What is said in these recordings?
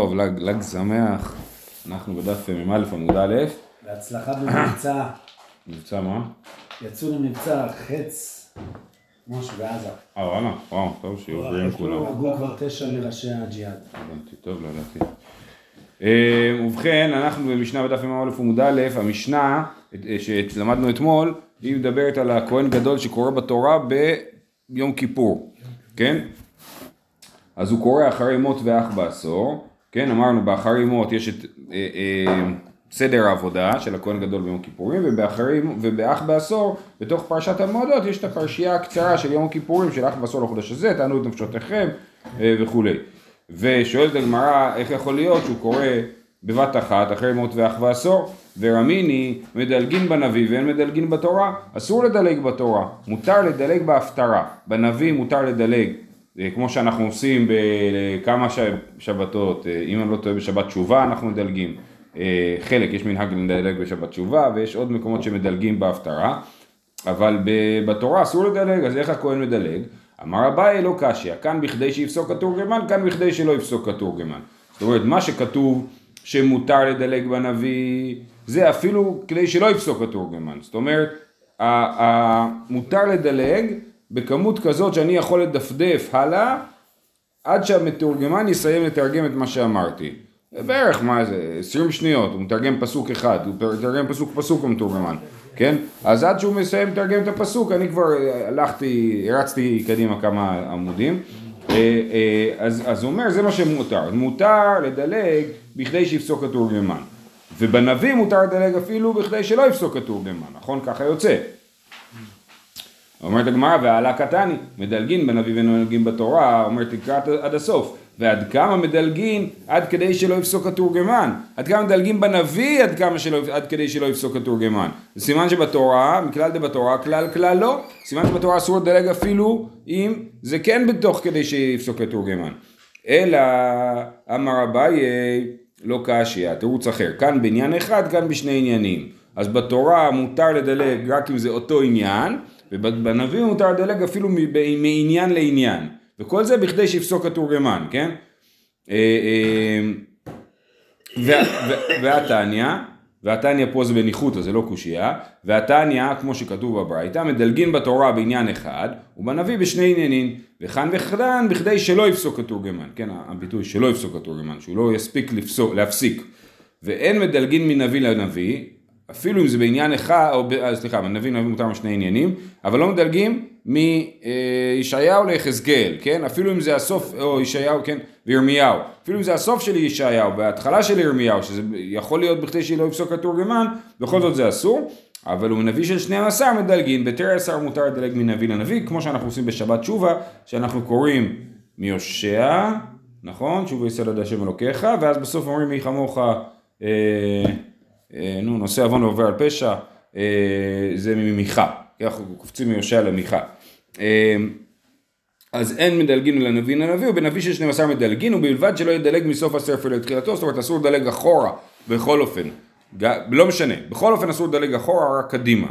טוב, ל"ג ל"ג שמח, אנחנו בדף מ"א עמוד א', בהצלחה במבצע, מבצע מה? יצאו למבצע חץ, משה ועזה. אה וואלה, וואו, טוב שיהיו בריאים כולם. הרגו כבר תשע מראשי הג'יהאד. הבנתי, טוב, לא ידעתי. אה, ובכן, אנחנו במשנה בדף מ"א עמוד א', המשנה אה, שלמדנו אתמול, היא מדברת על הכהן גדול שקורא בתורה ביום כיפור, כן? אז הוא קורא אחרי מות ואח בעשור, כן, אמרנו באחרי מות יש את אה, אה, סדר העבודה של הכהן גדול ביום כיפורים, ובאחרי, ובאח בעשור, בתוך פרשת המועדות יש את הפרשייה הקצרה של יום הכיפורים של אח בעשור לחודש הזה, תענו את נפשותיכם אה, וכולי. ושואלת הגמרא איך יכול להיות שהוא קורא בבת אחת אחרי מות ואח ועשור, ורמיני מדלגין בנביא ואין מדלגין בתורה, אסור לדלג בתורה, מותר לדלג בהפטרה, בנביא מותר לדלג כמו שאנחנו עושים בכמה שבתות, אה, אם אני לא טועה בשבת תשובה אנחנו מדלגים, אה, חלק יש מנהג לדלג בשבת תשובה ויש עוד מקומות שמדלגים בהפטרה, אבל בתורה אסור לדלג, אז איך הכהן מדלג? אמר אביי לא קשיא, כאן בכדי שיפסוק התורגמן, כאן בכדי שלא יפסוק התורגמן. זאת אומרת, מה שכתוב שמותר לדלג בנביא, זה אפילו כדי שלא יפסוק התורגמן. זאת אומרת, מותר לדלג בכמות כזאת שאני יכול לדפדף הלאה עד שהמתורגמן יסיים לתרגם את מה שאמרתי. בערך מה זה, 20 שניות, הוא מתרגם פסוק אחד, הוא מתרגם פסוק פסוק המתורגמן, כן? אז עד שהוא מסיים לתרגם את הפסוק אני כבר הלכתי, הרצתי קדימה כמה עמודים. אה, אה, אז, אז הוא אומר זה מה שמותר, מותר לדלג בכדי שיפסוק התורגמן. ובנביא מותר לדלג אפילו בכדי שלא יפסוק התורגמן, נכון? ככה יוצא. אומרת הגמרא ועלה קטני, מדלגין בנביא ונוהגים בתורה, אומרת תקרא עד הסוף, ועד כמה מדלגין עד כדי שלא יפסוק התורגמן, עד כמה מדלגין בנביא עד, כמה שלא, עד כדי שלא יפסוק התורגמן, זה סימן שבתורה, מכלל דבתורה, כלל כלל לא, סימן שבתורה אסור לדלג אפילו אם זה כן בתוך כדי שיפסוק התורגמן, אלא אמר אביי לא קשיא, תירוץ אחר, כאן בעניין אחד, כאן בשני עניינים, אז בתורה מותר לדלג רק אם זה אותו עניין, ובנביא מותר לדלג אפילו מעניין לעניין, וכל זה בכדי שיפסוק התורגמן, כן? אה, אה, והתניא, והתניא פה זה בניחותא, זה לא קושייה, והתניא, כמו שכתוב בברייתא, מדלגין בתורה בעניין אחד, ובנביא בשני עניינים, וכאן וכאן בכדי שלא יפסוק התורגמן, כן, הביטוי שלא יפסוק התורגמן, שהוא לא יספיק לפסוק, להפסיק, ואין מדלגין מנביא לנביא, אפילו אם זה בעניין אחד, או אה, סליחה, בנביא נביא מותר משני עניינים, אבל לא מדלגים מישעיהו ליחזקאל, כן? אפילו אם זה הסוף, או ישעיהו, כן? וירמיהו, אפילו אם זה הסוף של ישעיהו וההתחלה של ירמיהו, שזה יכול להיות בכדי שלא יפסוק התורגמן, בכל זאת זה אסור, אבל הוא מנביא של 12 מדלגין, בתרא עשר מותר לדלג מנביא לנביא, כמו שאנחנו עושים בשבת תשובה, שאנחנו קוראים מיושע, נכון? תשובה יסוד עד השם אלוקיך, ואז בסוף אומרים מי כמוך אה, אה, נו, נושא עוון ועובר על פשע, אה, זה ממיכה, אנחנו קופצים מיושע למיכה. אה, אז אין מדלגין לנביא לנביא, ובנביא של 12 מדלגין, ובלבד שלא ידלג מסוף הספר לתחילתו, זאת אומרת אסור לדלג אחורה, בכל אופן. לא משנה, בכל אופן אסור לדלג אחורה, רק קדימה.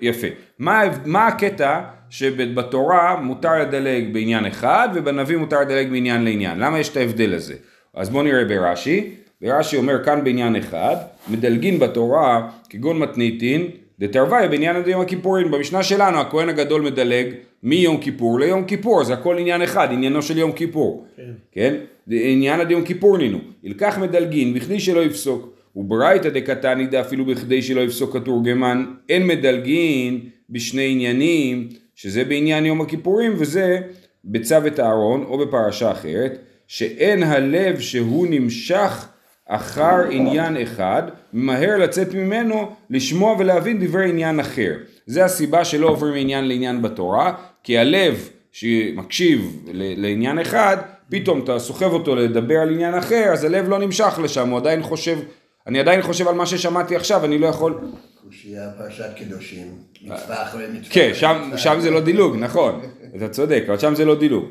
יפה. מה הקטע שבתורה מותר לדלג בעניין אחד, ובנביא מותר לדלג מעניין לעניין? למה יש את ההבדל הזה? אז בואו נראה ברש"י. ורש"י אומר כאן בעניין אחד, מדלגין בתורה כגון מתניתין דתרווי בעניין יום הכיפורים. במשנה שלנו הכהן הגדול מדלג מיום כיפור ליום כיפור, זה הכל עניין אחד, עניינו של יום כיפור. כן? כן? עניין עד יום כיפור נינו. ילקח מדלגין בכדי שלא יפסוק. וברייתא דקתני דאפילו בכדי שלא יפסוק התורגמן, אין מדלגין בשני עניינים, שזה בעניין יום הכיפורים וזה בצוות אהרון או בפרשה אחרת, שאין הלב שהוא נמשך אחר עניין אחד, ממהר לצאת ממנו לשמוע ולהבין דברי עניין אחר. זה הסיבה שלא עוברים מעניין לעניין בתורה, כי הלב שמקשיב לעניין אחד, פתאום אתה סוחב אותו לדבר על עניין אחר, אז הלב לא נמשך לשם, הוא עדיין חושב, אני עדיין חושב על מה ששמעתי עכשיו, אני לא יכול... קושייה פרשת קדושים, מצווה אחרי מצווה. כן, שם, שם זה לא דילוג, נכון, אתה צודק, אבל שם זה לא דילוג.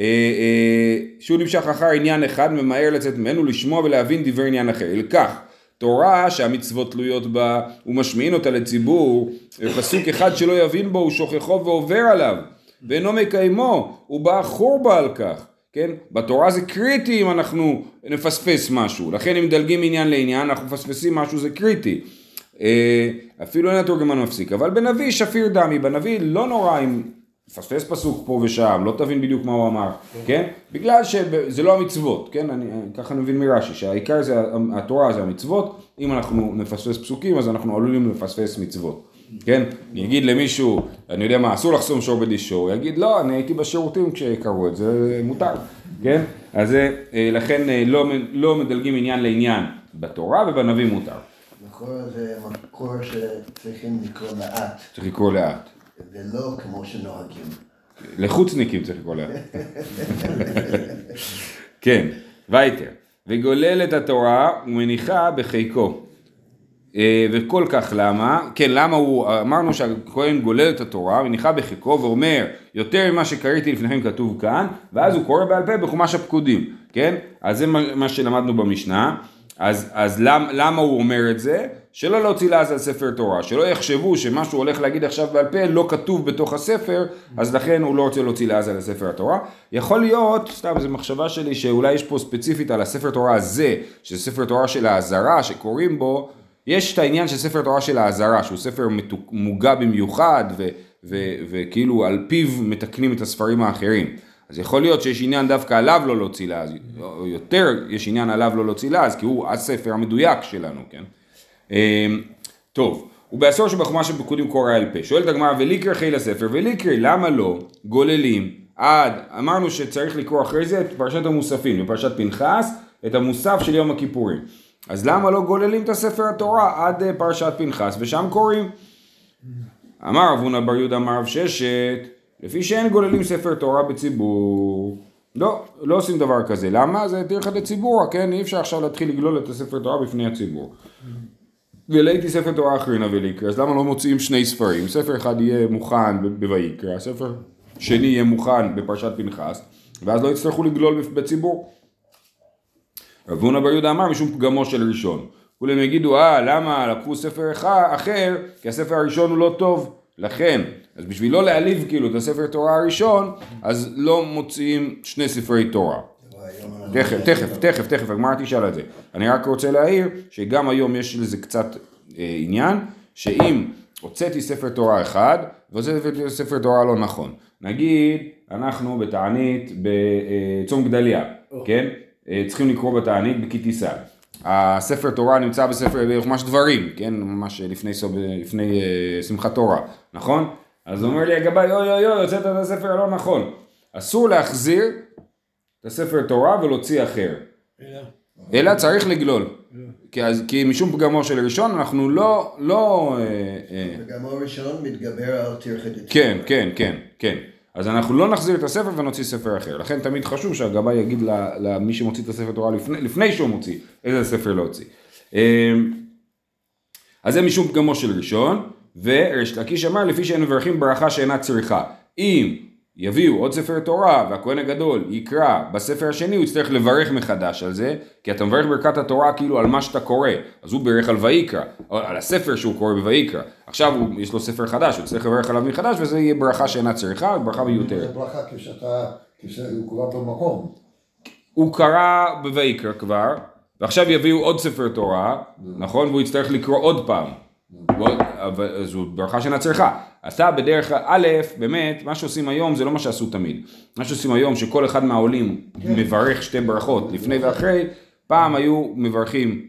אה, אה, שהוא נמשך אחר עניין אחד, ממהר לצאת ממנו, לשמוע ולהבין דברי עניין אחר. לכך, תורה שהמצוות תלויות בה, הוא משמעין אותה לציבור, פסוק אחד שלא יבין בו, הוא שוכחו ועובר עליו, ואינו מקיימו, הוא בא חורבה על כך. כן? בתורה זה קריטי אם אנחנו נפספס משהו, לכן אם מדלגים עניין לעניין, אנחנו מפספסים משהו, זה קריטי. אה, אפילו אין התורגמן מפסיק, אבל בנביא שפיר דמי, בנביא לא נורא אם תפספס פסוק פה ושם, לא תבין בדיוק מה הוא אמר, כן? בגלל שזה לא המצוות, כן? אני, ככה אני מבין מרש"י, שהעיקר זה התורה זה המצוות, אם אנחנו נפספס פסוקים אז אנחנו עלולים לפספס מצוות, כן? אני אגיד למישהו, אני יודע מה, אסור לחסום שור בדישו, הוא יגיד לא, אני הייתי בשירותים כשקראו את זה, מותר, כן? אז זה, אה, לכן אה, לא, לא מדלגים עניין לעניין בתורה ובנביא מותר. מקור זה מקור שצריכים לקרוא לאט, צריך לקרוא לאט. ולא כמו שנוהגים. לחוצניקים צריך לקרוא לאט. כן, וייטר. וגולל את התורה ומניחה בחיקו. אה, וכל כך למה? כן, למה הוא, אמרנו שהכהן גולל את התורה, מניחה בחיקו ואומר יותר ממה שקראתי לפניכם כתוב כאן, ואז הוא קורא בעל פה בחומש הפקודים, כן? אז זה מה שלמדנו במשנה. אז, אז למ, למה הוא אומר את זה? שלא להוציא לעז על ספר תורה, שלא יחשבו שמה שהוא הולך להגיד עכשיו בעל פה לא כתוב בתוך הספר, אז לכן הוא לא רוצה להוציא לעז על ספר התורה. יכול להיות, סתם זו מחשבה שלי, שאולי יש פה ספציפית על הספר תורה הזה, שזה ספר תורה של האזהרה שקוראים בו, יש את העניין של ספר תורה של האזהרה, שהוא ספר מוגע במיוחד, וכאילו על פיו מתקנים את הספרים האחרים. אז יכול להיות שיש עניין דווקא עליו לא להוציא לעז, או יותר יש עניין עליו לא להוציא לעז, כי הוא הספר המדויק שלנו, כן? אמ, טוב, ובעשור שבחומש הפקודים קורא על פה. שואלת הגמרא וליקרא חיל הספר וליקרא למה לא גוללים עד, אמרנו שצריך לקרוא אחרי זה את פרשת המוספים, בפרשת פנחס, את המוסף של יום הכיפורים. אז למה לא גוללים את הספר התורה עד אה, פרשת פנחס ושם קוראים? אמר אבונה בר יהודה אמר רב ששת לפי שאין גוללים ספר תורה בציבור. לא, לא עושים דבר כזה. למה? זה טרחא דציבורא, כן? אי אפשר עכשיו להתחיל לגלול את הספר תורה בפני הציבור. וליתי ספר תורה אחרינה וליקרא, אז למה לא מוציאים שני ספרים? ספר אחד יהיה מוכן בויקרא, ספר שני יהיה מוכן בפרשת פנחס, ואז לא יצטרכו לגלול בציבור. רב הונא בר יהודה אמר משום פגמו של ראשון. כולם יגידו, אה, למה לקחו ספר אחר, כי הספר הראשון הוא לא טוב. לכן, אז בשביל לא להעליב כאילו את הספר תורה הראשון, אז לא מוציאים שני ספרי תורה. תכף, תכף, תכף, תכף, הגמרא תשאל את זה. אני רק רוצה להעיר שגם היום יש לזה קצת אה, עניין, שאם הוצאתי ספר תורה אחד, והוצאתי ספר תורה לא נכון. נגיד, אנחנו בתענית בצום גדליה, כן? אה, צריכים לקרוא בתענית בכי טיסה. הספר תורה נמצא בספר, ממש דברים, כן? ממש לפני, לפני uh, שמחת תורה, נכון? אז אומר לי הגבאי, יו יו יו, יוצאת את הספר הלא נכון. אסור להחזיר את הספר תורה ולהוציא אחר. אלא צריך לגלול. כי, אז, כי משום פגמו של ראשון אנחנו לא, לא... אה, אה, פגמו ראשון מתגבר על טרחת כן, כן, כן, כן. אז אנחנו לא נחזיר את הספר ונוציא ספר אחר. לכן תמיד חשוב שהגבאי יגיד למי שמוציא את הספר תורה לפני, לפני שהוא מוציא, איזה ספר להוציא. אמ, אז זה משום פגמו של ראשון, וריש לקיש אמר לפי שאין מברכים ברכה שאינה צריכה. אם יביאו עוד ספר תורה והכהן הגדול יקרא. בספר השני הוא יצטרך לברך מחדש על זה כי אתה מברך ברכת התורה כאילו על מה שאתה קורא. אז הוא בירך על ויקרא על הספר שהוא קורא בויקרא. עכשיו הוא, יש לו ספר חדש הוא יצטרך לברך עליו מחדש וזה יהיה ברכה שאינה צריכה ברכה מיותרת. זה ברכה כשאתה, כשהוא קרא במקום. הוא קרא בויקרא כבר ועכשיו יביאו עוד ספר תורה נכון? והוא יצטרך לקרוא עוד פעם זו ברכה שאינה צריכה. אתה בדרך א', באמת, מה שעושים היום זה לא מה שעשו תמיד. מה שעושים היום שכל אחד מהעולים כן. מברך שתי ברכות לפני ואחרי, פעם היו מברכים,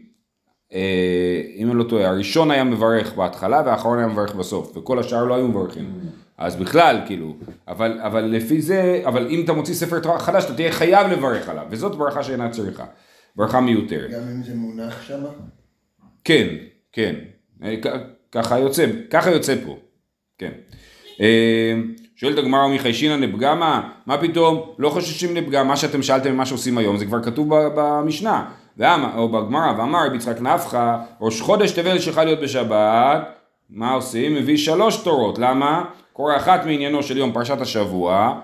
אה, אם אני לא טועה, הראשון היה מברך בהתחלה והאחרון היה מברך בסוף, וכל השאר לא היו מברכים. אז בכלל, כאילו, אבל, אבל לפי זה, אבל אם אתה מוציא ספר תורה חדש, אתה תהיה חייב לברך עליו, וזאת ברכה שאינה צריכה. ברכה מיותרת. גם אם זה מונח שמה? כן, כן. ככה יוצא, ככה יוצא פה, כן. אה, שואלת הגמרא מחיישינא לפגמה, מה פתאום, לא חוששים לפגם, מה שאתם שאלתם ומה שעושים היום, זה כבר כתוב במשנה, ואמר, או בגמרא, ואמר רבי יצחק נפחא, ראש חודש תבל שיכול להיות בשבת, מה עושים? מביא שלוש תורות, למה? קורא אחת מעניינו של יום פרשת השבוע,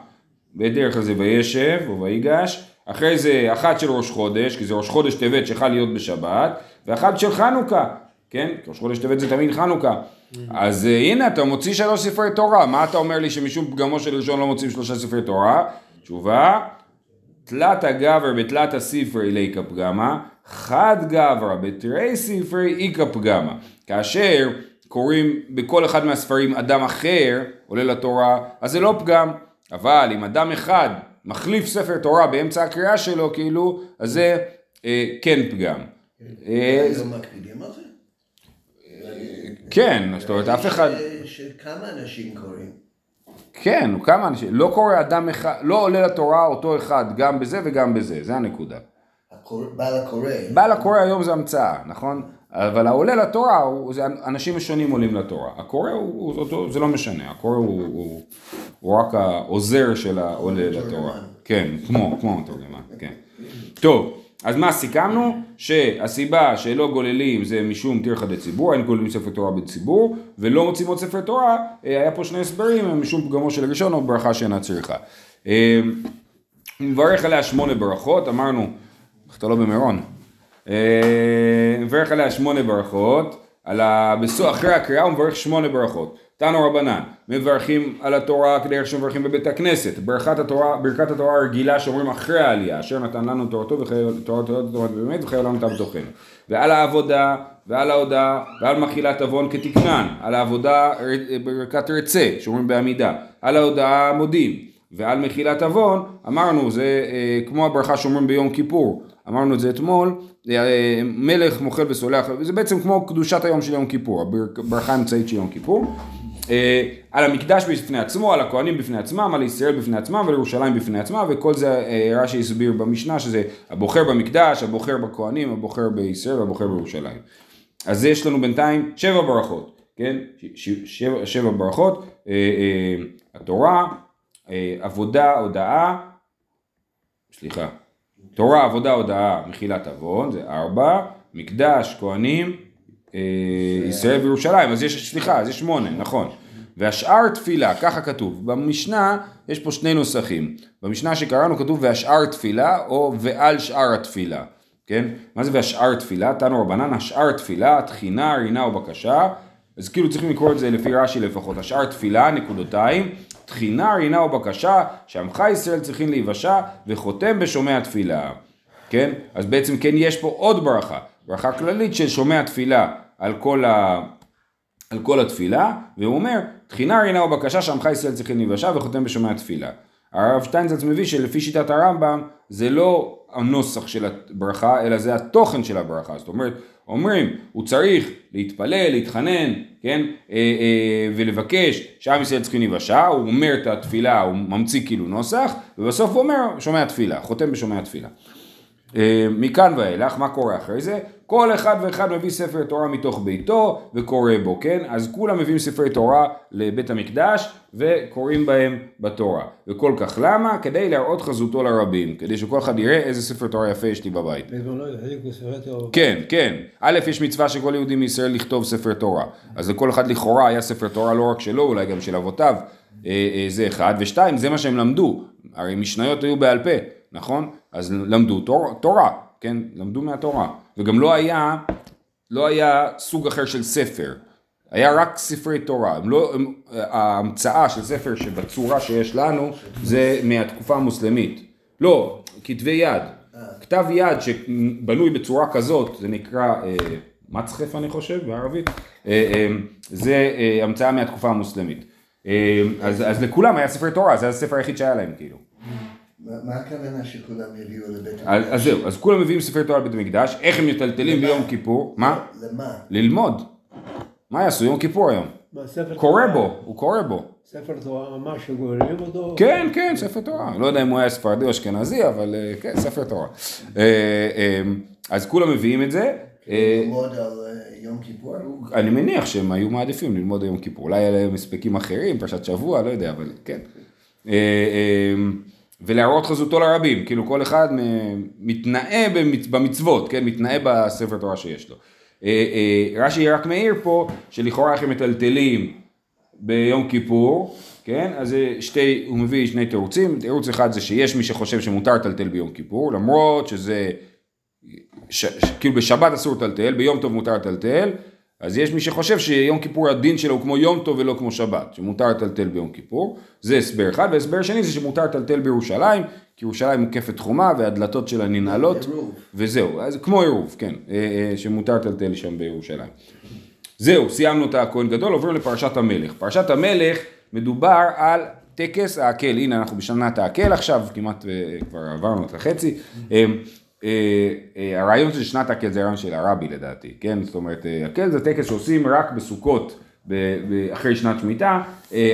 בדרך כלל זה וישב או ויגש, אחרי זה אחת של ראש חודש, כי זה ראש חודש טבת שיכול להיות בשבת, ואחת של חנוכה, כן? ראש חודש טבת זה תמיד חנוכה. אז uh, הנה אתה מוציא שלוש ספרי תורה, מה אתה אומר לי שמשום פגמו של ראשון לא מוצאים שלושה ספרי תורה? תשובה, תלתא גברא בתלתא ספרי ליקא פגמא, חד גברא בתרי ספרי איכא פגמא. כאשר קוראים בכל אחד מהספרים אדם אחר עולה לתורה, אז זה לא פגם. אבל אם אדם אחד מחליף ספר תורה באמצע הקריאה שלו, כאילו, אז זה אה, כן פגם. אה, לא מקפידים על זה? כן, זאת אומרת, אף אחד... ש- שכמה אנשים קוראים? כן, כמה אנשים, לא קורא אדם אחד, לא עולה לתורה אותו אחד, גם בזה וגם בזה, זה הנקודה. בעל הקורא. בעל הקורא היום זה המצאה, נכון? אבל העולה לתורה, הוא, זה אנשים שונים עולים לתורה. הקורא הוא, הוא, אותו, זה לא משנה, הקורא הוא, הוא, הוא רק העוזר של העולה לתורה. כן, כמו, כמו המתורגמן, כן. טוב, אז מה סיכמנו? שהסיבה שלא גוללים זה משום טרחה דציבור, אין גוללים ספר תורה בציבור, ולא מוצאים עוד ספר תורה, אה, היה פה שני הסברים, משום פגמו של ראשון או ברכה שאינה צריכה. אה, נברך עליה שמונה ברכות, אמרנו, אתה לא במירון? אה, מברך עליה שמונה ברכות, על ה... אחרי הקריאה הוא מברך שמונה ברכות. תנו רבנן, מברכים על התורה כדרך שמברכים בבית הכנסת, ברכת התורה, ברכת התורה הרגילה שאומרים אחרי העלייה, אשר נתן לנו תורתו וחיי תורת תורת תורת באמת וחיי עולם תו בתוכנו. ועל העבודה, ועל ההודעה, ועל מחילת עוון כתקנן, על העבודה אה, ברכת רצה, שאומרים בעמידה, על ההודעה מודים, ועל מחילת עוון, אמרנו, זה אה, כמו הברכה שאומרים ביום כיפור, אמרנו את זה אתמול, אה, מלך מוחל וסולח, זה בעצם כמו קדושת היום של יום כיפור, הבר- הברכה האמצעית של יום כיפור. אה, על המקדש בפני עצמו, על הכהנים בפני עצמם, על ישראל בפני עצמם ועל ירושלים בפני עצמה, וכל זה אה, רש"י הסביר במשנה שזה הבוחר במקדש, הבוחר בכהנים, הבוחר בישראל והבוחר בירושלים. אז יש לנו בינתיים שבע ברכות, כן? ש- ש- שבע, שבע ברכות, אה, אה, התורה, אה, עבודה, הודאה, סליחה, תורה, עבודה, הודאה, מחילת עוון, זה ארבע, מקדש, כהנים, אה, ישראל וירושלים, אז יש, סליחה, אז יש שמונה, נכון. והשאר תפילה, ככה כתוב. במשנה יש פה שני נוסחים. במשנה שקראנו כתוב והשאר תפילה, או ועל שאר התפילה. כן? מה זה והשאר תפילה? תנו רבנן, השאר תפילה, תחינה, רינה או בקשה. אז כאילו צריכים לקרוא את זה לפי רש"י לפחות. השאר תפילה, נקודותיים, תחינה, רינה או בקשה, שעמך ישראל צריכים להיוושע, וחותם בשומע תפילה. כן? אז בעצם כן יש פה עוד ברכה, ברכה כללית של שומע תפילה על כל, ה... על כל התפילה, והוא אומר, תחינה רינה או בקשה שעמך ישראל צריכים להיוושע וחותם בשומע תפילה. הרב שטיינזלץ מביא שלפי שיטת הרמב"ם זה לא הנוסח של הברכה, אלא זה התוכן של הברכה. זאת אומרת, אומרים, הוא צריך להתפלל, להתחנן, כן, אה, אה, ולבקש שעם ישראל צריכים להיוושע, הוא אומר את התפילה, הוא ממציא כאילו נוסח, ובסוף הוא אומר, שומע תפילה, חותם בשומע תפילה. אה, מכאן ואילך, מה קורה אחרי זה? כל אחד ואחד מביא ספר תורה מתוך ביתו וקורא בו, כן? אז כולם מביאים ספרי תורה לבית המקדש וקוראים בהם בתורה. וכל כך למה? כדי להראות חזותו לרבים, כדי שכל אחד יראה איזה ספר תורה יפה יש לי בבית. תורה. כן, כן. א', יש מצווה של כל יהודי מישראל לכתוב ספר תורה. אז לכל אחד לכאורה היה ספר תורה לא רק שלו, אולי גם של אבותיו. אה, אה, זה אחד. ושתיים, זה מה שהם למדו. הרי משניות היו בעל פה, נכון? אז למדו תור, תורה, כן? למדו מהתורה. וגם לא היה, לא היה סוג אחר של ספר. היה רק ספרי תורה. הם לא, הם, ההמצאה של ספר שבצורה שיש לנו זה מהתקופה המוסלמית. לא, כתבי יד. כתב יד שבנוי בצורה כזאת, זה נקרא אה, מצחף אני חושב בערבית, אה, אה, זה אה, המצאה מהתקופה המוסלמית. אה, אז, אז לכולם היה ספר תורה, זה הספר היחיד שהיה להם כאילו. מה הכוונה שכולם יביאו לבית אז, אז זהו, אז כולם מביאים ספרי תורה לבית המקדש, איך הם מטלטלים ביום כיפור? מה? למה? ללמוד. מה יעשו יום כיפור היום? מה, ספר קורא בו, הוא קורא בו. ספר תורה ממש שגוררים אותו. כן, כן, ספר תורה. לא יודע אם הוא היה ספרדי או אשכנזי, אבל אה, כן, ספר תורה. אה, אה, אז כולם מביאים את זה. אה, ללמוד על יום כיפור? אני מניח שהם היו מעדיפים ללמוד יום כיפור. אולי היה להם הספקים אחרים, פרשת שבוע, לא יודע, אבל כן. אה, אה, ולהראות חזותו לרבים, כאילו כל אחד מתנאה במצ- במצוות, כן, מתנאה בספר תורה שיש לו. אה, אה, רש"י רק מעיר פה, שלכאורה איך הם מטלטלים ביום כיפור, כן, אז זה שתי, הוא מביא שני תירוצים, תירוץ אחד זה שיש מי שחושב שמותר לטלטל ביום כיפור, למרות שזה ש, ש, כאילו בשבת אסור לטלטל, ביום טוב מותר לטלטל, אז יש מי שחושב שיום כיפור הדין שלו הוא כמו יום טוב ולא כמו שבת, שמותר לטלטל ביום כיפור, זה הסבר אחד, והסבר שני זה שמותר לטלטל בירושלים, כי ירושלים מוקפת חומה והדלתות שלה ננעלות. וזהו, אז כמו עירוב, כן, אה, אה, שמותר לטלטל שם בירושלים. זהו, סיימנו את הכהן גדול, עוברים לפרשת המלך. פרשת המלך מדובר על טקס העקל, הנה אנחנו בשנת העקל עכשיו, כמעט אה, כבר עברנו את החצי. אה, אה, הרעיון של שנת העקל זה הרעיון של הרבי לדעתי, כן? זאת אומרת, אה, עקל זה טקס שעושים רק בסוכות אחרי שנת שמיטה,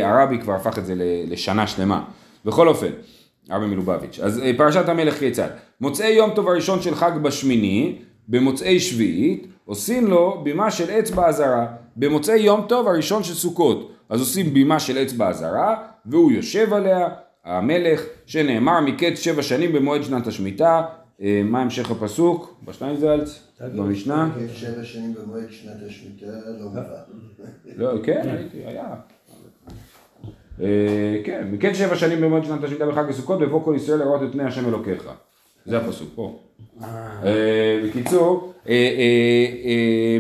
הרבי כבר הפך את זה לשנה שלמה. בכל אופן, הרבי מלובביץ'. אז פרשת המלך כיצד? מוצאי יום טוב הראשון של חג בשמיני, במוצאי שביעית, עושים לו בימה של אצבע אזהרה. במוצאי יום טוב הראשון של סוכות, אז עושים בימה של אצבע אזהרה, והוא יושב עליה, המלך, שנאמר מקץ שבע שנים במועד שנת השמיטה. אה, מה המשך הפסוק? בשטיינזלץ? במשנה? שבע שנים במועד שנת השמיטה לא מובא. לא, כן, הייתי, היה. אה, כן, מקץ שבע שנים במועד שנת השמיטה בחג הסוכות, בבוא כל ישראל לראות את פני השם אלוקיך. זה הפסוק, פה. אה, בקיצור,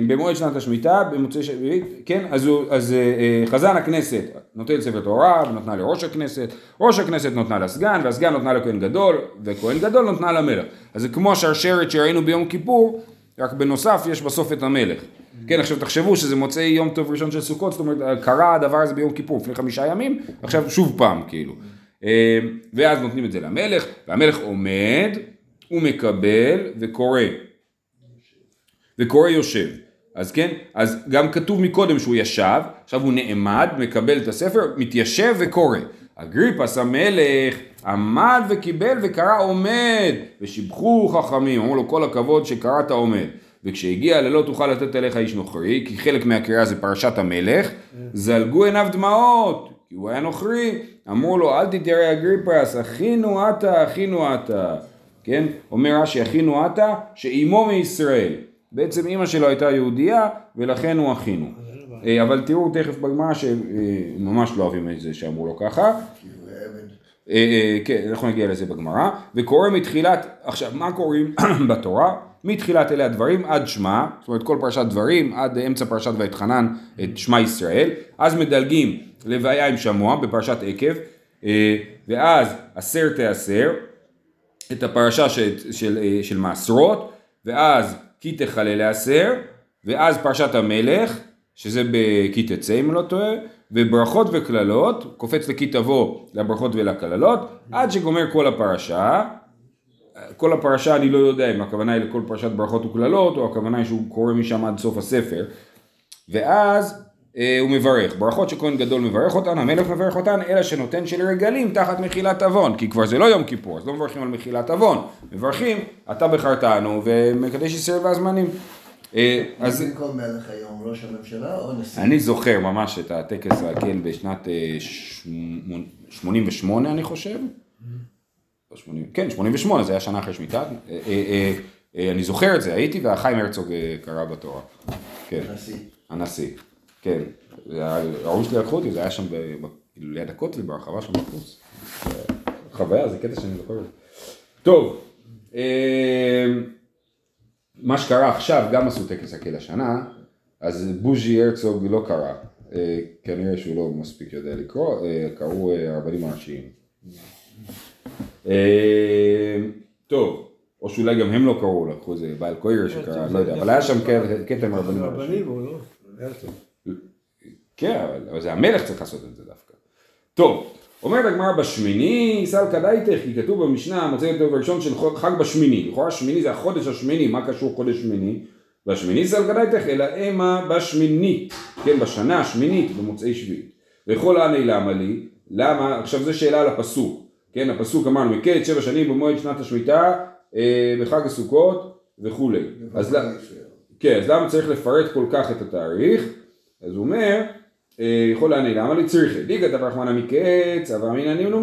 במועד שנת השמיטה, במוצאי שביעית, כן, אז, אז אה, אה, חזן הכנסת נוטל ספר תורה ונותנה לראש הכנסת, ראש הכנסת נותנה לסגן, והסגן נותנה לכהן גדול, וכהן גדול נותנה למלך. אז זה כמו השרשרת שראינו ביום כיפור, רק בנוסף יש בסוף את המלך. כן, עכשיו תחשבו שזה מוצאי יום טוב ראשון של סוכות, זאת אומרת, קרה הדבר הזה ביום כיפור לפני חמישה ימים, עכשיו שוב פעם, כאילו. אה, ואז נותנים את זה למלך, והמלך עומד, הוא מקבל וקורא. וקורא יושב. אז כן, אז גם כתוב מקודם שהוא ישב, עכשיו הוא נעמד, מקבל את הספר, מתיישב וקורא. אגריפס המלך עמד וקיבל וקרא עומד, ושיבחו חכמים, אמרו לו כל הכבוד שקראת עומד. וכשהגיע ללא תוכל לתת אליך איש נוכרי, כי חלק מהקריאה זה פרשת המלך, זלגו עיניו דמעות, כי הוא היה נוכרי, אמרו לו אל תתיירא אגריפס, אחינו אתה, אחינו אתה. כן? אומר רש"י, אחינו עתה, שאימו מישראל. בעצם אימא שלו הייתה יהודייה, ולכן הוא אחינו. אה, אבל תראו תכף בגמרא שממש לא אוהבים את זה שאמרו לו ככה. עבד. אה, אה, כן, אנחנו נגיע לזה בגמרא. וקורא מתחילת, עכשיו, מה קוראים בתורה? מתחילת אלה הדברים עד שמע, זאת אומרת כל פרשת דברים, עד אמצע פרשת ואתחנן את שמע ישראל. אז מדלגים לוויה עם שמוע בפרשת עקב, אה, ואז עשר תעשר. את הפרשה של, של, אה, של מעשרות, ואז כי תכלה לעשר, ואז פרשת המלך, שזה בכי תצא אם לא טועה, וברכות וקללות, קופץ לכי תבוא לברכות ולקללות, עד שגומר כל הפרשה. כל הפרשה אני לא יודע אם הכוונה היא לכל פרשת ברכות וקללות, או הכוונה היא שהוא קורא משם עד סוף הספר. ואז הוא מברך, ברכות שכהן גדול מברך אותן, המלך מברך אותן, אלא שנותן של רגלים תחת מחילת עוון, כי כבר זה לא יום כיפור, אז לא מברכים על מחילת עוון, מברכים, אתה בחרתנו ומקדש ישראל והזמנים. אה, אז במקום מלך היום ראש הממשלה או נשיא? אני זוכר ממש את הטקס העקל בשנת אה, שמונ- 88 אני חושב. 80, כן, 88, זה היה שנה אחרי שמיטה. אה, אה, אה, אה, אני זוכר את זה, הייתי והחיים הרצוג אה, קרא בתורה. כן. נשיא. הנשיא, כן. ההורים שלי לקחו אותי, זה היה שם כאילו ליד הכותל, ברחבה שם בחוץ. זה חוויה, זה קטע שאני זוכר. טוב, אה, מה שקרה עכשיו, גם עשו טקס הקהל השנה, אז בוז'י הרצוג לא קרא. אה, כנראה שהוא לא מספיק יודע לקרוא, אה, קראו אה, הרבנים הראשיים. טוב, או שאולי גם הם לא קראו, לקחו איזה בעל קויר שקרא, לא יודע, אבל היה שם קטע עם הרבנים הראשיים. רבנים הוא לא? היה טוב. כן, אבל- זה המלך צריך לעשות את זה דווקא. טוב, אומרת הגמרא בשמיני, סלקא דייתך, כי כתוב במשנה, מוצא את הראשון של חג- בשמיני. לכאורה שמיני זה החודש השמיני, מה קשור חודש שמיני? בשמיני סלקא דייתך, אלא המה בשמינית, כן, בשנה השמינית, במוצאי שביעית. וכל העני למה לי? למה? עכשיו זו שאלה על הפסוק. כן, הפסוק אמרנו, מקץ שבע שנים במועד שנת השמיטה, אה, בחג הסוכות וכולי. אז למה? כן, אז למה צריך לפרט כל כך את התאריך? אז הוא אומר, יכול לעני, למה לי צריכה? דיגת רחמנא מקץ, אבל אמינא נימנו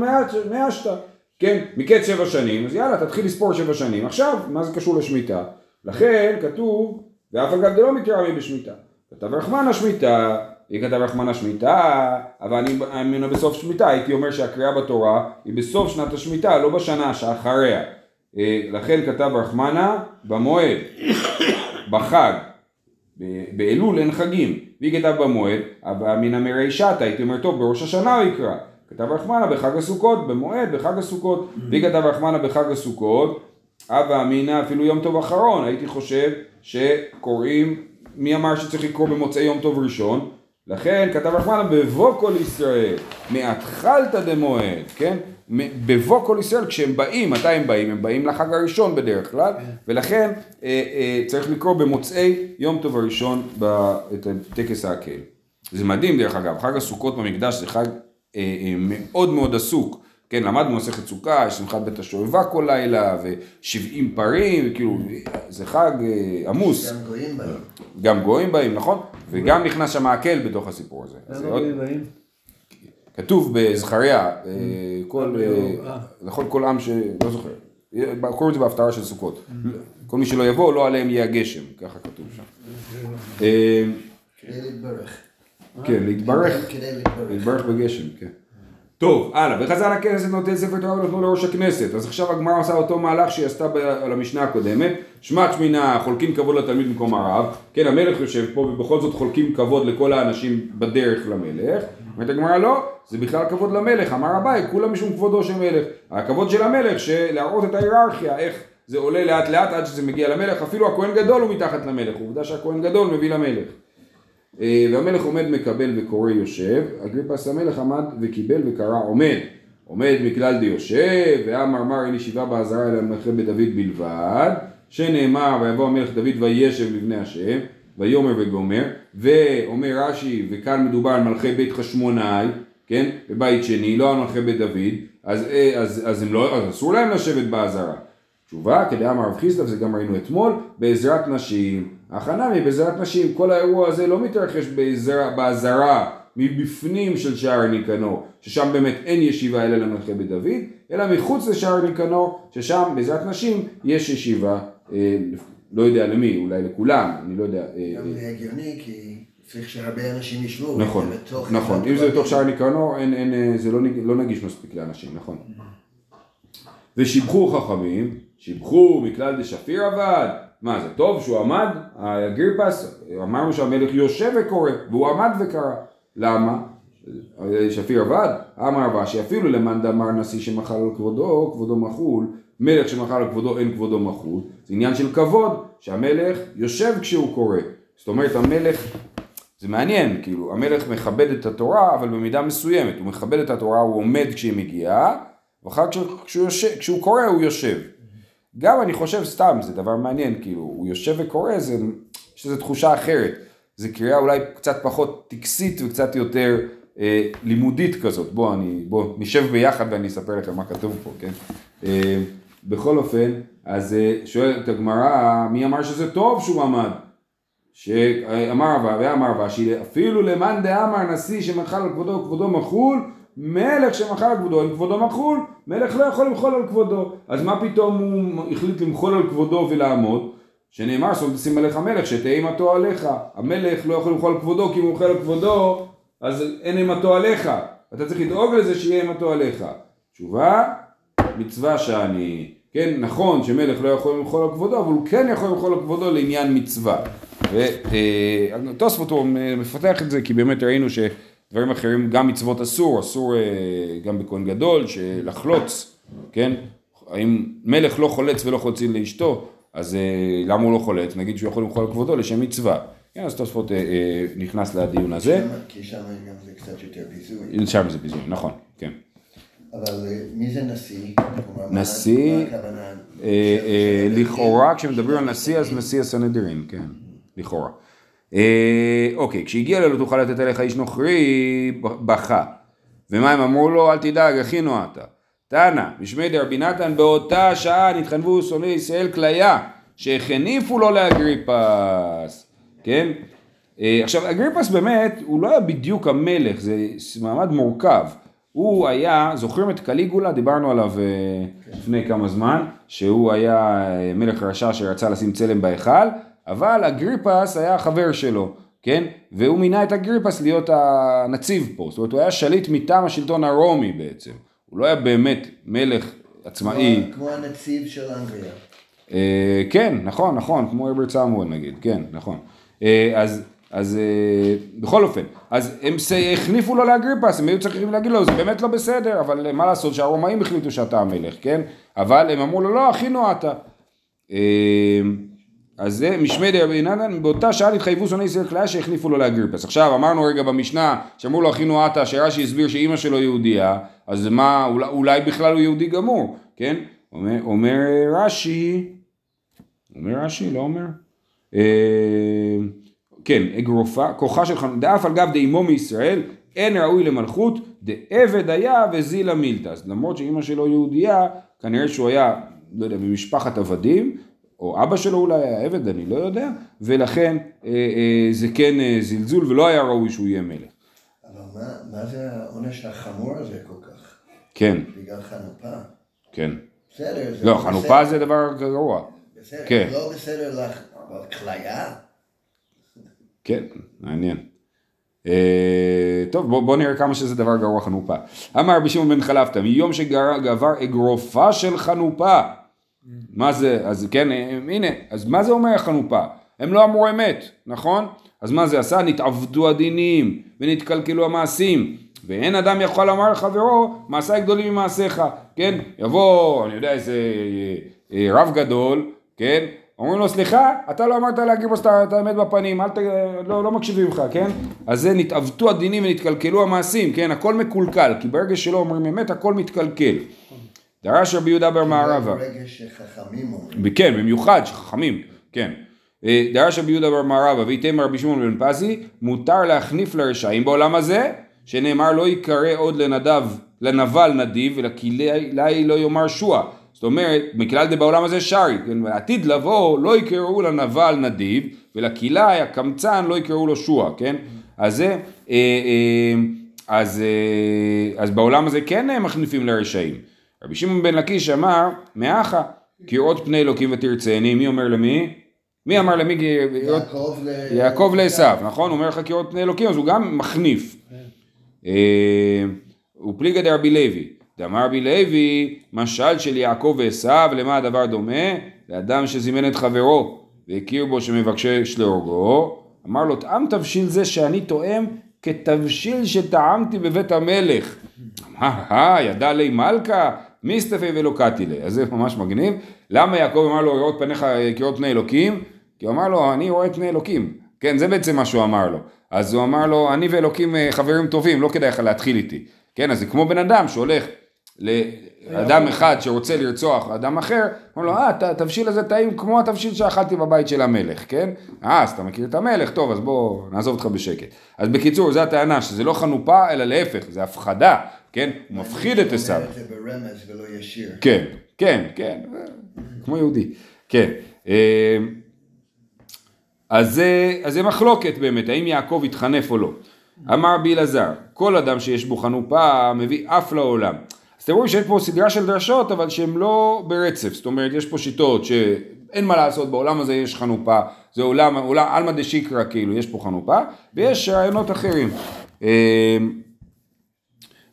מאשתא. כן, מקץ שבע שנים, אז יאללה, תתחיל לספור שבע שנים. עכשיו, מה זה קשור לשמיטה? לכן כתוב, ואף אגב דלא מתירה מי בשמיטה. כתב רחמנא שמיטה, היא כתב רחמנא שמיטה, אבל אני מאמינה בסוף שמיטה, הייתי אומר שהקריאה בתורה היא בסוף שנת השמיטה, לא בשנה שאחריה. אה, לכן כתב רחמנא במועד, בחג. באלול אין חגים, והיא כתב במועד, אבל מן המרישתא, הייתי אומר, טוב, בראש השנה הוא יקרא. כתב רחמנה בחג הסוכות, במועד, בחג הסוכות, והיא כתב רחמנה בחג הסוכות, הווה אמינא אפילו יום טוב אחרון, הייתי חושב שקוראים, מי אמר שצריך לקרוא במוצאי יום טוב ראשון? לכן כתב רחמנה בבוא כל ישראל, מאתחלתא דמועד, כן? בבוא כל ישראל, כשהם באים, מתי הם באים? הם באים לחג הראשון בדרך כלל, ולכן אה, אה, צריך לקרוא במוצאי יום טוב הראשון את טקס ההקל. זה מדהים דרך אגב, חג הסוכות במקדש זה חג אה, אה, מאוד מאוד עסוק. כן, למדנו מסכת סוכה, יש שמחת בית השואבה כל לילה, ו-70 פרים, כאילו, זה חג אה, עמוס. גם גויים בהם. גם גויים באים, נכון? וגם נכנס שם מקל בתוך הסיפור הזה. למה עוד- גויים באים? כתוב בזכריה, אה, כל, אה, אה. נכון, כל עם ש... לא זוכר. קוראים את זה בהפטרה של סוכות. כל מי שלא יבוא, לא עליהם יהיה הגשם, ככה כתוב שם. כדי להתברך. כן, להתברך. להתברך. בגשם, כן. טוב, הלאה, וחזר הכנסת נותן ספר תורה ונתנו לראש הכנסת. אז עכשיו הגמרא עושה אותו מהלך שהיא עשתה על המשנה הקודמת. שמעת שמינה, חולקים כבוד לתלמיד במקום הרב. כן, המלך יושב פה ובכל זאת חולקים כבוד לכל האנשים בדרך למלך. אומרת הגמרא לא, זה בכלל כבוד למלך. אמר אביי, כולה משום כבודו של מלך. הכבוד של המלך, שלהראות את ההיררכיה, איך זה עולה לאט לאט עד שזה מגיע למלך. אפילו הכהן גדול הוא מתחת למלך. עובדה שהכהן גדול מביא למלך. אה, והמלך עומד מקבל וקורא יושב, אגריפס המלך עמד וקיבל וקרא עומד. עומד מכלל דיושב, ואמר מר אין ישיבה בעזרה אלא למלכי בית דוד בלבד, שנאמר ויבוא המלך דוד וישב לבני השם, ויאמר וגומר, ואומר רש"י, וכאן מדובר על מלכי בית חשמונאי, כן, בבית שני, לא על מלכי בית דוד, אז, אה, אז, אז, הם לא, אז אסור להם לשבת בעזרה. תשובה, כדאמר רב חיסדא, זה גם ראינו אתמול, בעזרת נשים. החנמי בעזרת נשים, כל האירוע הזה לא מתרחש בעזרה מבפנים של שער ניקנור, ששם באמת אין ישיבה אלא למלכי בית דוד, אלא מחוץ לשער ניקנור, ששם בעזרת נשים יש ישיבה, אה, לא יודע למי, אולי לכולם, אני לא יודע. אה, גם אה, זה הגיוני, כי צריך שהרבה אנשים ישבו. נכון, נכון, אם זה בתוך. שער אין, אה, זה לא, לא נגיש מספיק לאנשים, נכון. ושיבחו חכמים, שיבחו מכלל דשפיר עבד, מה זה טוב שהוא עמד, הגריפס, אמרנו שהמלך יושב וקורא, והוא עמד וקרא, למה? שפיר עבד, אמר רבא שאפילו למאן דאמר נשיא שמחל על כבודו, כבודו מחול, מלך שמחל על כבודו אין כבודו מחול, זה עניין של כבוד, שהמלך יושב כשהוא קורא, זאת אומרת המלך זה מעניין, כאילו, המלך מכבד את התורה, אבל במידה מסוימת, הוא מכבד את התורה, הוא עומד כשהיא מגיעה, ואחר כשהוא, יושב, כשהוא קורא הוא יושב. גם אני חושב סתם, זה דבר מעניין, כאילו, הוא יושב וקורא, זה, יש לזה תחושה אחרת. זה קריאה אולי קצת פחות טקסית וקצת יותר אה, לימודית כזאת. בוא, אני, בוא, נשב ביחד ואני אספר לכם מה כתוב פה, כן? אה, בכל אופן, אז אה, שואלת הגמרא, מי אמר שזה טוב שהוא עמד? שאמר רבא, ואמר רבא, שאפילו למאן דאמר נשיא שמחל על כבודו כבודו מחול, מלך שמחל על כבודו אין כבודו מחול, מלך לא יכול למחול על כבודו. אז מה פתאום הוא החליט למחול על כבודו ולעמוד? שנאמר, שום תשים עליך מלך, שתהא אימתו עליך. המלך לא יכול למחול על כבודו, כי אם הוא מוחל על כבודו, אז אין אימתו עליך. אתה צריך לדאוג לזה שיהיה אימתו עליך. תשובה, מצווה שאני, כן, נכון שמלך לא יכול למחול על כבודו, אבל הוא כן יכול למחול על כבודו לעניין מצווה. ותוספות הוא מפתח את זה, כי באמת ראינו שדברים אחרים, גם מצוות אסור, אסור אה, גם בכהן גדול, שלחלוץ, כן? האם מלך לא חולץ ולא חולצין לאשתו, אז אה, למה הוא לא חולץ? נגיד שהוא יכול למחול על כבודו לשם מצווה. כן, אז תוספות אה, אה, נכנס לדיון הזה, כי שם גם זה קצת יותר ביזוי. שם זה ביזוי, נכון, כן. אבל אה, מי זה נשיא? נשיא? אה, אה, לכאורה כשמדברים על נשיא אז נשיא הסנהדרין, כן, לכאורה. אה, אוקיי, כשהגיע אליו תוכל לתת עליך איש נוכרי, בכה. ומה הם אמרו לו? אל תדאג, אחינו אתה. תנא, בשמי דרבי נתן, באותה שעה נתחנבו שונאי ישראל כליה, שהחניפו לו לאגריפס, כן? עכשיו, אגריפס באמת, הוא לא היה בדיוק המלך, זה מעמד מורכב. הוא היה, זוכרים את קליגולה? דיברנו עליו אה, לפני כמה זמן, שהוא היה אה, מלך רשע שרצה לשים צלם בהיכל, אבל אגריפס היה חבר שלו, כן? והוא מינה את אגריפס להיות הנציב פה, זאת אומרת הוא היה שליט מטעם השלטון הרומי בעצם, הוא לא היה באמת מלך עצמאי. כמו- כמו הנציב של אנגליה. אה, כן, נכון, נכון, כמו הרברט סמואל נגיד, כן, נכון. אה, אז אז אה, בכל אופן, אז הם החליפו לו לאגריפס, הם היו צריכים להגיד לו, זה באמת לא בסדר, אבל אה, מה לעשות שהרומאים החליטו שאתה המלך, כן? אבל הם אמרו לו, לא, אחינו אתה. אה, אז זה משמי דרבי נתן, באותה שעה התחייבו שונאי ישראל כליה שהחליפו לו לאגריפס. עכשיו אמרנו רגע במשנה, שאמרו לו אחינו עטה, שרש"י הסביר שאימא שלו יהודייה, אז מה, אולי, אולי בכלל הוא יהודי גמור, כן? אומר, אומר רש"י, אומר רש"י, לא אומר? אה, כן, אגרופה, כוחה של חנוכה, דאף על גב דאמו מישראל, אין ראוי למלכות, דעבד היה וזילה מילתא. אז למרות שאימא שלו יהודייה, כנראה שהוא היה, לא יודע, במשפחת עבדים, או אבא שלו אולי היה עבד, אני לא יודע, ולכן אה, אה, זה כן אה, זלזול ולא היה ראוי שהוא יהיה מלך. אבל מה, מה זה העונש החמור הזה כל כך? כן, בגלל חנופה? כן. בסדר. זה לא, בסדר. חנופה זה דבר גרוע. בסדר, כן. לא בסדר לך, אבל כליה? כן, מעניין. אה, טוב, בוא, בוא נראה כמה שזה דבר גרוע חנופה. אמר רבי שמעון בן חלפתא, מיום שגבר אגרופה של חנופה. מה זה, אז כן, אה, הנה, אז מה זה אומר חנופה? הם לא אמרו אמת, נכון? אז מה זה עשה? נתעבדו הדינים ונתקלקלו המעשים. ואין אדם יכול לומר לחברו, מעשיי גדולים ממעשיך, כן? יבוא, אני יודע, איזה אה, רב גדול, כן? אומרים לו, סליחה, אתה לא אמרת להגיד פה את האמת בפנים, אל ת... לא, לא מקשיבים לך, כן? אז זה נתעוותו הדינים ונתקלקלו המעשים, כן? הכל מקולקל, כי ברגע שלא אומרים אמת, הכל מתקלקל. דרש רבי יהודה בר מערבה. ברגע שחכמים אומרים. כן, במיוחד שחכמים, כן. אה, דרש רבי יהודה בר מערבה וייתם רבי שמעון בן פזי, מותר להחניף לרשעים בעולם הזה, שנאמר לא ייקרא עוד לנדב, לנבל נדיב, ולכלי לא יאמר שועה. זאת אומרת, מכלל דה בעולם הזה שרי, כן, בעתיד לבוא לא יקראו לנבל נדיב, ולכלאי הקמצן לא יקראו לו שועה, כן? אז זה, אה, אה, אז, אה, אז בעולם הזה כן הם מחניפים לרשעים. רבי שמעון בן לקיש אמר, מאחה, כראות פני אלוקים ותרצני, מי אומר למי? מי אמר למי? יעקב לעשו, נכון? הוא אומר לך כראות פני אלוקים, אז הוא גם מחניף. אה, ופליגא דרבי לוי, דאמר רבי לוי, משל של יעקב ועשו, למה הדבר דומה? לאדם שזימן את חברו והכיר בו שמבקש להורגו, אמר לו, טעם תבשיל זה שאני טועם כתבשיל שטעמתי בבית המלך. אמר, אה, ידע לי מלכה, מיסטפי ולא קטי לי. אז זה ממש מגניב. למה יעקב אמר לו, ראות פניך כראות פני אלוקים? כי הוא אמר לו, אני רואה פני אלוקים. כן, זה בעצם מה שהוא אמר לו. אז הוא אמר לו, אני ואלוקים אה, חברים טובים, לא כדאי לך להתחיל איתי. כן, אז זה כמו בן אדם שהולך לאדם אחד שרוצה לרצוח אדם אחר, אומר לו, אה, הת- התבשיל הזה טעים כמו התבשיל שאכלתי בבית של המלך, כן? אה, אז אתה מכיר את המלך, טוב, אז בוא נעזוב אותך בשקט. אז בקיצור, זו הטענה, שזה לא חנופה, אלא להפך, זה הפחדה, כן? הוא מפחיד את עשיו. זה ברמז ולא ישיר. כן, כן, כן, כמו יהודי, כן. אה, אז זה, אז זה מחלוקת באמת, האם יעקב התחנף או לא. אמר רבי אלעזר, כל אדם שיש בו חנופה מביא אף לעולם. אז אתם רואים שיש פה סדרה של דרשות, אבל שהן לא ברצף, זאת אומרת, יש פה שיטות שאין מה לעשות, בעולם הזה יש חנופה, זה עולם, עולם עלמא דשיקרא כאילו, יש פה חנופה, ויש רעיונות אחרים. אה,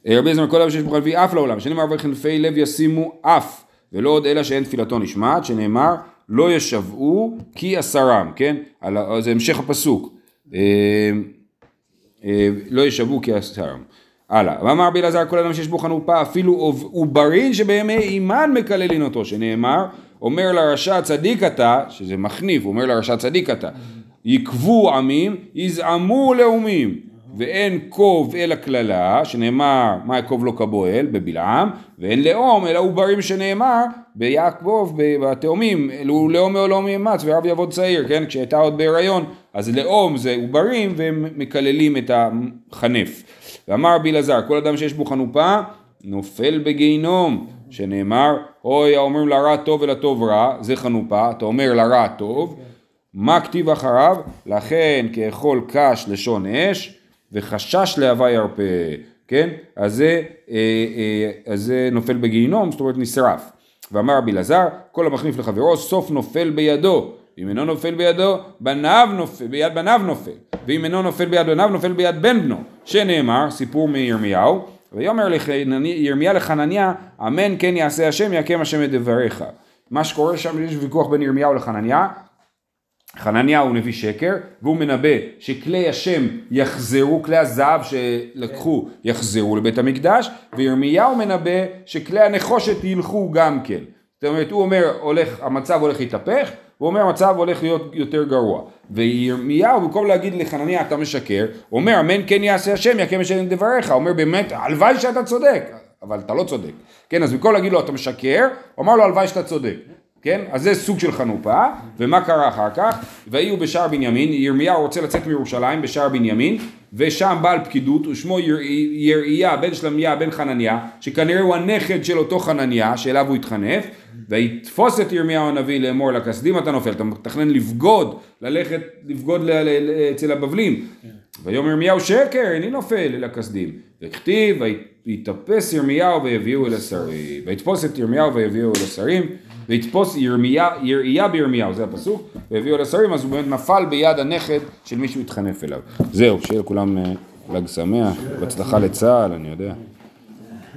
רבי אליעזר כל אדם שיש בו חלפי אף לעולם, שנאמר וחלפי לב ישימו אף, ולא עוד אלא שאין תפילתו נשמעת, שנאמר לא ישבעו כי עשרם, כן? על זה המשך הפסוק. אה, אה, לא ישבעו כי עשרם. הלאה, ואמר רבי אלעזר כל אדם שיש בו חנופה אפילו עוב- עוברין שבימי אימן מקללין אותו, שנאמר אומר לרשע צדיק אתה, שזה מחניף, אומר לרשע צדיק אתה, יקבו עמים, יזעמו לאומים, ואין קוב אלא קללה, שנאמר מה יקוב לא כבועל בבלעם, ואין לאום אלא עוברים שנאמר ביעקב בתאומים, אלו לאום מעולם יאמץ ורב יעבוד צעיר, כן, כשהייתה עוד בהיריון, אז לאום זה עוברים והם מקללים את החנף. ואמר רבי אלעזר, כל אדם שיש בו חנופה, נופל בגיהינום, שנאמר, אוי האומרים לרע טוב ולטוב רע, זה חנופה, אתה אומר לרע טוב, מה כתיב אחריו? לכן כאכול קש לשון אש, וחשש להווה ירפה, כן? אז זה, אה, אה, אז זה נופל בגיהינום, זאת אומרת נשרף. ואמר רבי אלעזר, כל המחניף לחברו, סוף נופל בידו. אם אינו נופל בידו, בניו נופל, ביד בניו נופל. ואם אינו נופל ביד בניו, נופל ביד בן בנו. שנאמר, סיפור מירמיהו, ויאמר ירמיה לחנניה, אמן כן יעשה השם, יקם השם את דבריך. מה שקורה שם, יש ויכוח בין ירמיהו לחנניה, חנניה הוא נביא שקר, והוא מנבא שכלי השם יחזרו, כלי הזהב שלקחו יחזרו לבית המקדש, וירמיהו מנבא שכלי הנחושת ילכו גם כן. זאת אומרת, הוא אומר, הולך, המצב הולך להתהפך, הוא אומר, המצב הולך להיות יותר גרוע. וירמיהו, במקום להגיד לחנניה, אתה משקר, הוא אומר, אמן כן יעשה השם, יקם השם דבריך. הוא אומר, באמת, הלוואי שאתה צודק, אבל אתה לא צודק. כן, אז במקום להגיד לו, אתה משקר, הוא אמר לו, הלוואי שאתה צודק. כן? אז זה סוג של חנופה, ומה קרה אחר כך? ויהיו בשער בנימין, ירמיהו רוצה לצאת מירושלים בשער בנימין, ושם בעל פקידות, ושמו יר- יראיה בן שלמיה בן חנניה, שכנראה הוא הנכד של אותו חנניה, שאליו הוא התחנף, ויתפוס את ירמיהו הנביא לאמור לכסדים אתה נופל, אתה מתכנן לבגוד, ללכת לבגוד ל- ל- ל- אצל הבבלים. ויאמר ירמיהו שקר, איני נופל אל הכסדים. וכתיב, ויתאפס ירמיהו ויביאו אל השרים. ויתפוס את ירמיהו ויביאו אל השרים. ויתפוס ירמיה, יראיה בירמיהו, זה הפסוק, והביאו אל השרים, אז הוא באמת נפל ביד הנכד של מי שהוא התחנף אליו. זהו, שיהיה לכולם אה, חג שמח, בהצלחה לצה"ל, אני יודע.